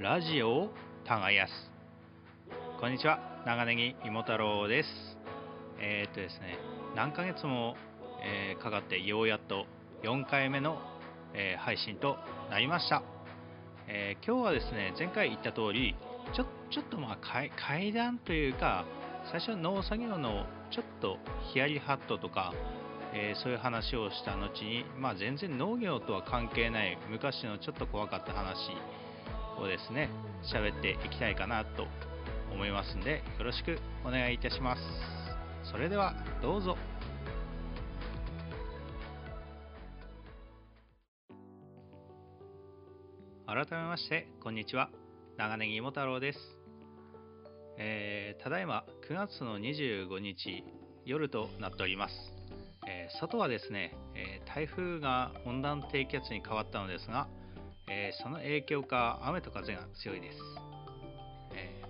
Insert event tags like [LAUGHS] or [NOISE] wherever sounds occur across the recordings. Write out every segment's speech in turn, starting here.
ラジオを耕す。こんにちは。長ネギ芋太郎です。えー、っとですね何ヶ月も、えー、かかってようやっと4回目の、えー、配信となりました、え今日はですね前回言った通りちょちょっとまあ階段というか最初農作業のちょっとヒヤリハットとかえー、そういう話をした後に、まあ、全然農業とは関係ない昔のちょっと怖かった話をですね喋っていきたいかなと思いますんでよろしくお願いいたします。それではどうぞ。改めましてこんにちは。長ネギ芋太郎です、えー、ただいま9月の25日夜となっております。えー、外はですね、えー、台風が温暖低気圧に変わったのですが、えー、その影響か雨と風が強いです、え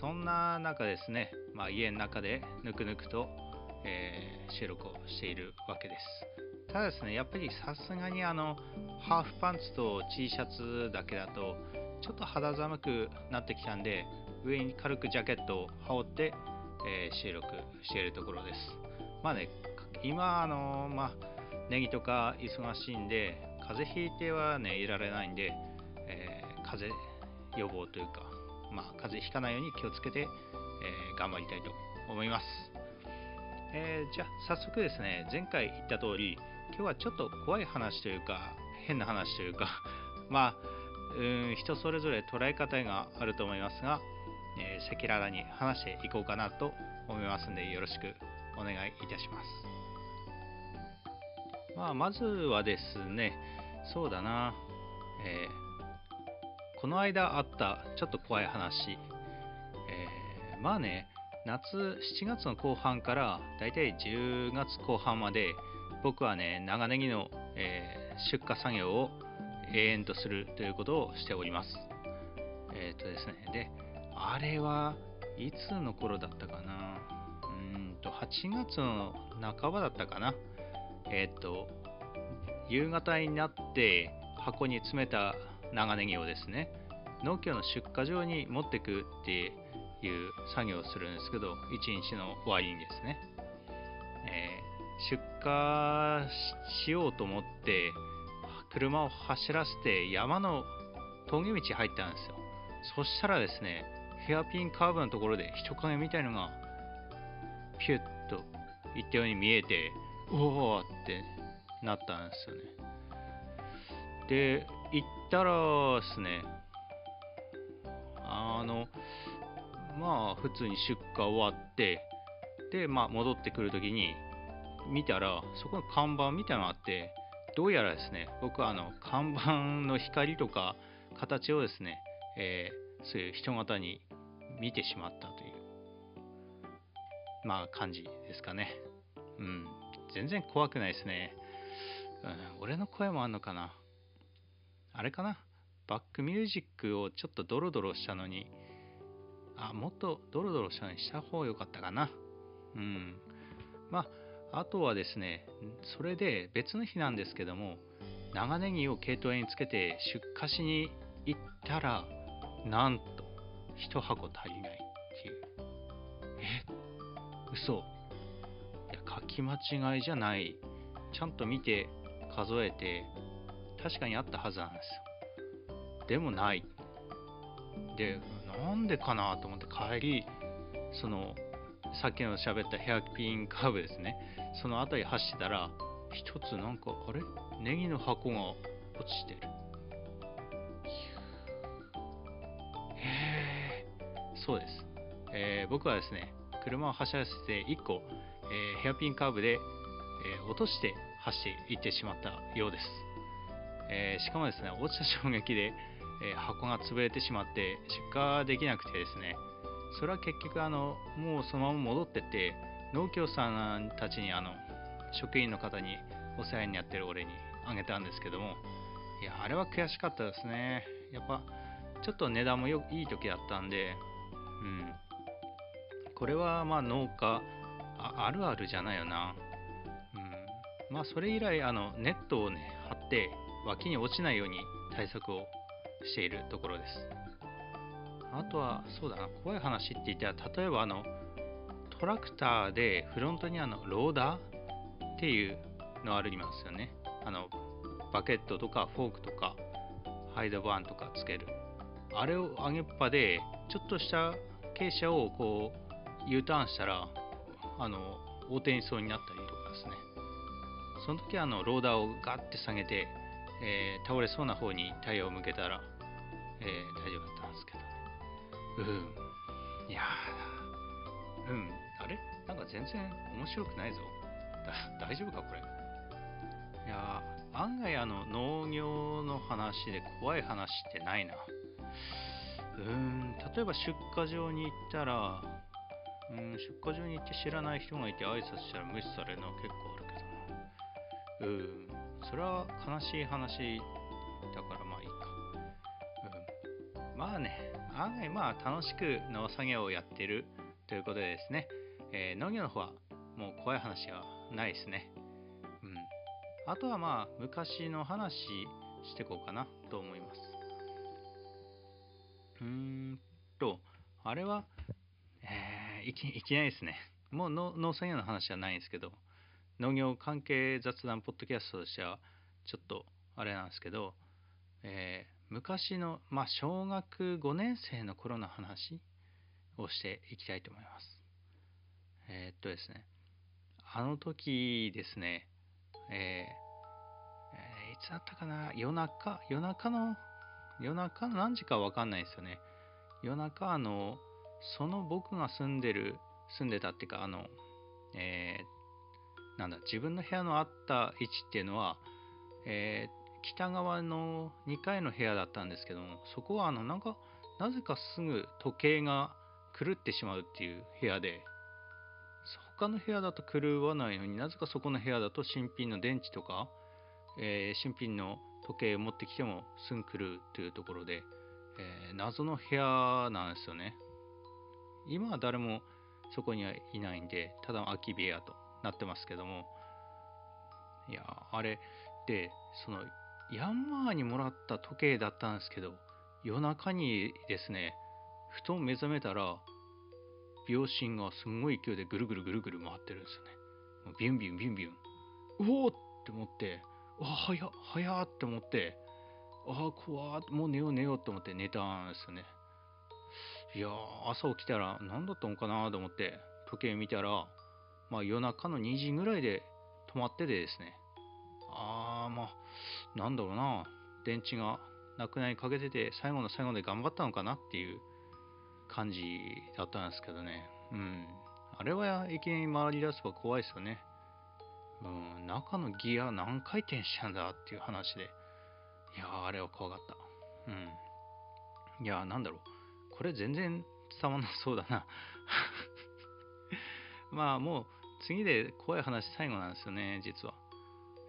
そんな中ですね、まあ、家の中でぬくぬくと、え収録をしているわけです。ただですねやっぱりさすがにあのハーフパンツと T シャツだけだとちょっと肌寒くなってきたんで上に軽くジャケットを羽織って、え収録しているところです。まあね今あのまあネギとか忙しいんで風邪ひいてはねいられないんで、えー、風邪予防というかまあ風邪ひかないように気をつけて、えー、頑張りたいと思います、えー、じゃあ早速ですね前回言った通り今日はちょっと怖い話というか変な話というか [LAUGHS] まあうん人それぞれ捉え方があると思いますが赤裸々に話していこうかなと思いますんでよろしくお願いいたします。まあ、まずはですね、そうだな、えー、この間あったちょっと怖い話、えー、まあね、夏、7月の後半からだいたい10月後半まで、僕はね、長ネギの、えー、出荷作業を永遠とするということをしております。えっ、とですね、で、あれはいつの頃だったかな、うんと、8月の半ばだったかな。えっ、と、夕方になって箱に詰めた長ネギをですね、農協の出荷場に持ってくっていう作業をするんですけど、1日の終わりにですね、えー、出荷しようと思って、車を走らせて山の峠道入ったんですよ。そしたらですね、ヘアピンカーブのところで人影みたいのがピュッといったように見えて、おおってなったんですよね。で、行ったらですね、あの、まあ、普通に出荷終わって、で、まあ、戻ってくるときに、見たら、そこの看板みたいなのがあって、どうやらですね、僕はあの、看板の光とか形をですね、えー、そういう人型に見てしまったという、まあ、感じですかね。うん。全然怖くないですね。うん、俺の声もあんのかな？あれかな？バックミュージックをちょっとドロドロしたのに、あ、もっとドロドロしたのにした方が良かったかな？うん。まあ、あとはですね、それで別の日なんですけども、長ネギを軽トラにつけて出荷しに行ったら、なんと、1箱足りないっていう。え？嘘いや書き間違いじゃない。ちゃんと見て数えて、確かにあったはずなんですよ。でもない。で、なんでかなと思って帰り、その、さっきの喋ったヘアピンカーブですね。その辺り走ってたら、一つなんか、あれ？ネギの箱が落ちてる。へえ、そうです。えー、僕はですね、車を走らせて1個えー、ヘアピンカーブで、えー、落として走っていってしまったようです。えー、しかもですね、落ちた衝撃で、え箱が潰れてしまって出荷できなくてですね、それは結局あの、もうそのまま戻ってって、農協さんたちにあの職員の方にお世話になってる俺にあげたんですけども、いや、あれは悔しかったですね。やっぱ、ちょっと値段もよいい時だったんで、うん。これはまあ農家ああるあるじゃないよな。まあ、それ以来、あの、ネットをね、張って、脇に落ちないように対策をしているところです。あとはそうだな怖い話って言ったら例えばあのトラクターでフロントにあのローダーっていうのありますよね。あのバケットとかフォークとかハイドバーンとかつける。あれを上げっぱでちょっとした傾斜をこう U ターンしたらあの横転しそうになったりとかですね。その時あのローダーをガッて下げて、えー、倒れそうな方にタイヤを向けたら、えー、大丈夫だったんですけどね。うん。いやうん。あれ？なんか全然面白くないぞ。大丈夫かこれ？いや案外あの農業の話で怖い話ってないな。うーん。例えば出荷場に行ったらうん出荷場に行って知らない人がいて挨拶したら無視されるのは結構あうん。それは悲しい話だからまあいいか。うん。まあね案外まあ楽しく農作業をやってるということでですね、えー、農業の方はもう怖い話はないですね。うん。あとはまあ昔の話してこうかなと思います。うーんと、あれは、えー、いきいきなりですね。もう農作業の話はないんですけど、農業関係雑談ポッドキャストとしてはちょっとあれなんですけど、えー、昔の、まあ、小学5年生の頃の話をしていきたいと思います。えー、っとですね、あの時ですね、えーつだったかな夜中、夜中の、夜中の何時かわかんないですよね。夜中、あの、その僕が住んでる、住んでたっていうか、あの、えー、なんだ、自分の部屋のあった位置っていうのは、えー、北側の2階の部屋だったんですけども、そこはあの、なんか、なぜかすぐ時計が狂ってしまうっていう部屋で、他の部屋だと狂わないのになぜかそこの部屋だと新品の電池とかえー、新品の時計を持ってきてもすぐ来るというところで、えー、謎の部屋なんですよね。今は誰もそこにはいないんで、ただ空き部屋となってますけども、いや、あれで、そのヤンマーにもらった時計だったんですけど、夜中にですね、ふと目覚めたら、秒針がすんごい勢いでぐるぐるぐるぐる回ってるんですよね。ビュンビュンビュンビュン。うおーって思って、あ早っ早っって思ってああ怖もう寝よう寝ようと思って寝たんですよねいや朝起きたら何だったのかなと思って時計見たらまあ夜中の2時ぐらいで止まっててですね。ああまあなんだろうな。電池がなくなりかけてて最後の最後で頑張ったのかなっていう感じだったんですけどね。うん。あれはいきなり回り出せば怖いですよね。うん、中のギア何回転したんだっていう話で、いやー、あれは怖かった。うん。いやー、なんだろう。これ全然伝わんなそうだな。[LAUGHS] まあ、もう次で怖い話最後なんですよね、実は。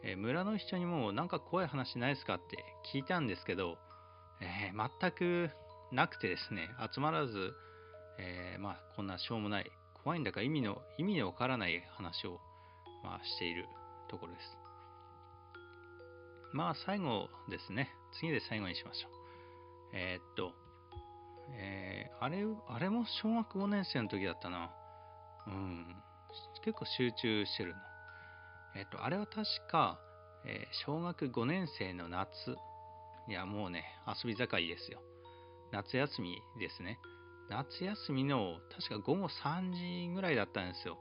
えー、村の人にもなんか怖い話ないですかって聞いたんですけど、えー、全くなくてですね、集まらず、えー、まあ、こんなしょうもない、怖いんだか意味の、意味のわからない話をまあ、しているところです。まあ、最後ですね。次で最後にしましょう。えー、っと、え、あれ、あれも小学5年生の時だったな。うん。結構集中してるの。え、っと、あれは確か、えー、小学5年生の夏。いや、もうね、遊び盛りですよ。夏休みですね。夏休みの確か午後3時ぐらいだったんですよ。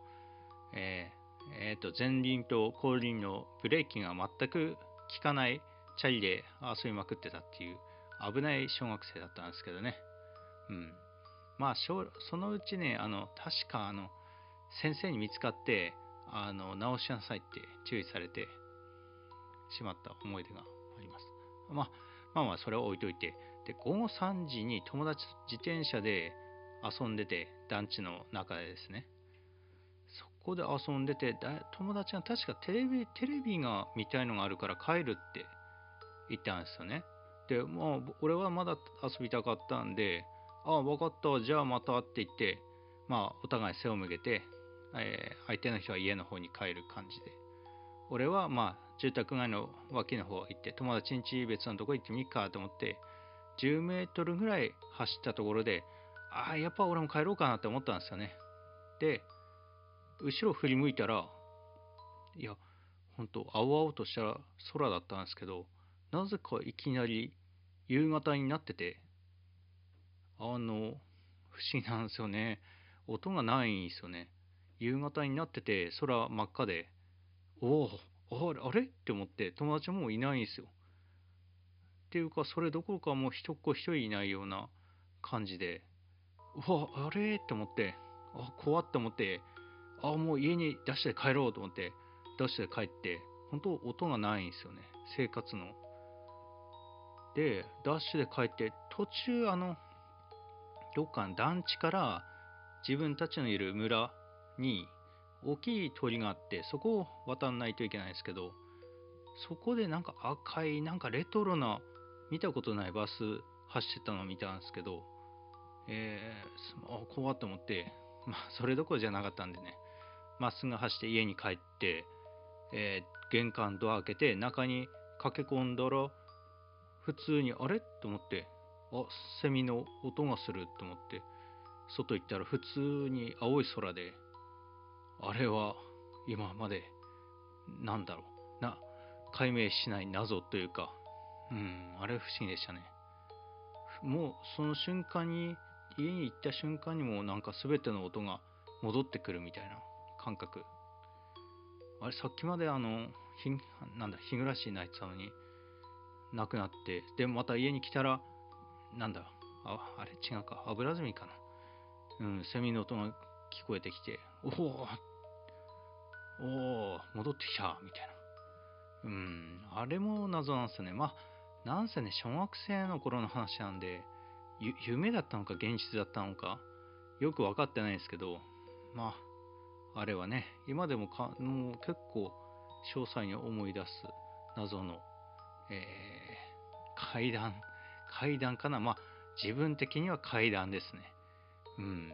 ええー、と前輪と後輪のブレーキが全く効かないチャリで遊びまくってたっていう危ない小学生だったんですけどね。うん。まあ、そのうちね、あの、確かあの、先生に見つかって、あの、直しなさいって注意されてしまった思い出があります。まあ、まあまあ、それは置いといて。で、午後3時に友達と自転車で遊んでて、団地の中でですね。ここで遊んでて友達が確かテレビテレビが見たいのがあるから帰るって言ったんですよねでまあ俺はまだ遊びたかったんでああ分かったじゃあまたって言ってまあお互い背を向けて、えー、相手の人は家の方に帰る感じで俺はまあ住宅街の脇の方行って友達ん家別のとこ行ってみっかと思って10メートルぐらい走ったところで、ああ、やっぱ俺も帰ろうかなって思ったんですよね。で、後ろ振り向いたら、いや、ほんと、青々とした空だったんですけど、なぜかいきなり夕方になってて、あの、不思議なんですよね。音がないんですよね。夕方になってて、空真っ赤で、おお、あれあれ？って思って、友達もいないんですよ。っていうか、それどころかもう一っ子一人いないような感じで、うわ、あれ？って思って、あ、怖って思って、あ、もう家に出して帰ろうと思って、出して帰って、本当音がないんですよね。生活の。で、ダッシュで帰って、途中、あの、どっかの団地から自分たちのいる村に大きい通りがあってそこを渡らないといけないんですけどそこでなんか赤いなんかレトロな見たことないバス走ってたのを見たんですけどえー、怖っと思ってまあそれどころじゃなかったんでね。まっすぐ走って家に帰って、えー、玄関ドア開けて中に駆け込んだら普通にあれ？と思ってあセミの音がすると思って外行ったら普通に青い空であれは今までなんだろう？な解明しない謎というか。うんあれ不思議でしたね。もうその瞬間に家に行った瞬間にもなんか全ての音が戻ってくるみたいな感覚。あれさっきまであのひなんだ日暮らしに泣いてたのになくなってでまた家に来たらなんだああれ違うかアブラゼミかな。うんセミの音が聞こえてきておおおお戻ってきたみたいな。うんあれも謎なんですね。まあなんせね小学生の頃の話なんで夢だったのか現実だったのかよく分かってないですけどまああれはね今でもかもう結構詳細に思い出す謎の、えー、階段階段かな。まあ自分的には階段ですね。うん。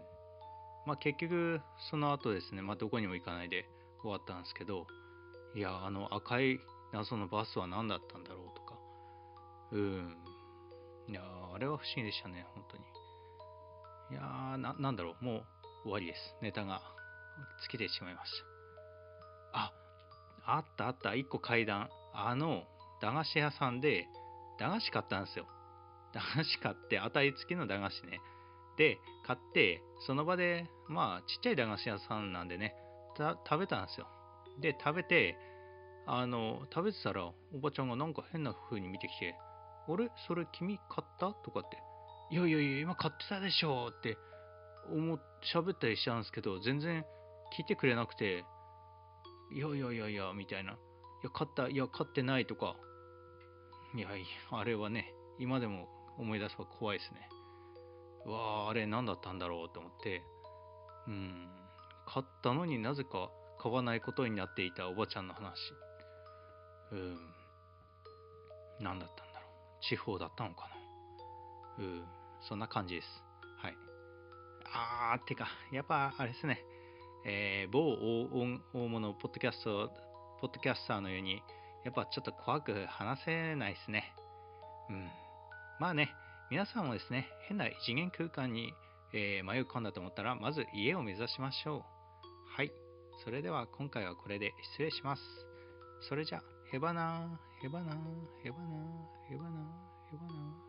まあ結局その後ですね。まあどこにも行かないで。終わったんですけどいやあの赤い謎のバスは何だったんだろうとか。うん。いやあれは不思議でしたね本当に。いやーななんだろうもう終わりです。ネタが尽きてしまいました。ああったあった。1個階段。あの駄菓子屋さんで駄菓子買ったんですよ。駄菓子買って当たり付きの駄菓子ね。で買ってその場でまあちっちゃい駄菓子屋さんなんでね。た食べたんですよ。で食べてあの食べてたらおばちゃんがなんか変な風に見てきて「あれ？それ君買った?」とかって「いやいやいや今買ってたでしょ」って思喋ったりしちゃうんですけど全然聞いてくれなくて「いやいやいやいや」みたいな「いや買ったいや買ってない」とかいやいやあれはね今でも思い出すば怖いですね。わああれ何だったんだろう？と思って。うん。買ったのになぜか買わないことになっていたおばちゃんの話。うん。何だったんだろう。地方だったのかな。うん。そんな感じです。はい。あーてかやっぱあれですね。えー、某大物ポッドキャストポッドキャスターのようにやっぱちょっと怖く話せないですね。うん。まあね、皆さんもですね、変な異次元空間に、えー、迷い込んだと思ったら、まず家を目指しましょう。はい。それでは今回はこれで失礼します。それじゃ、へばなー、へばなー、へばなー、へばなー、へばなー。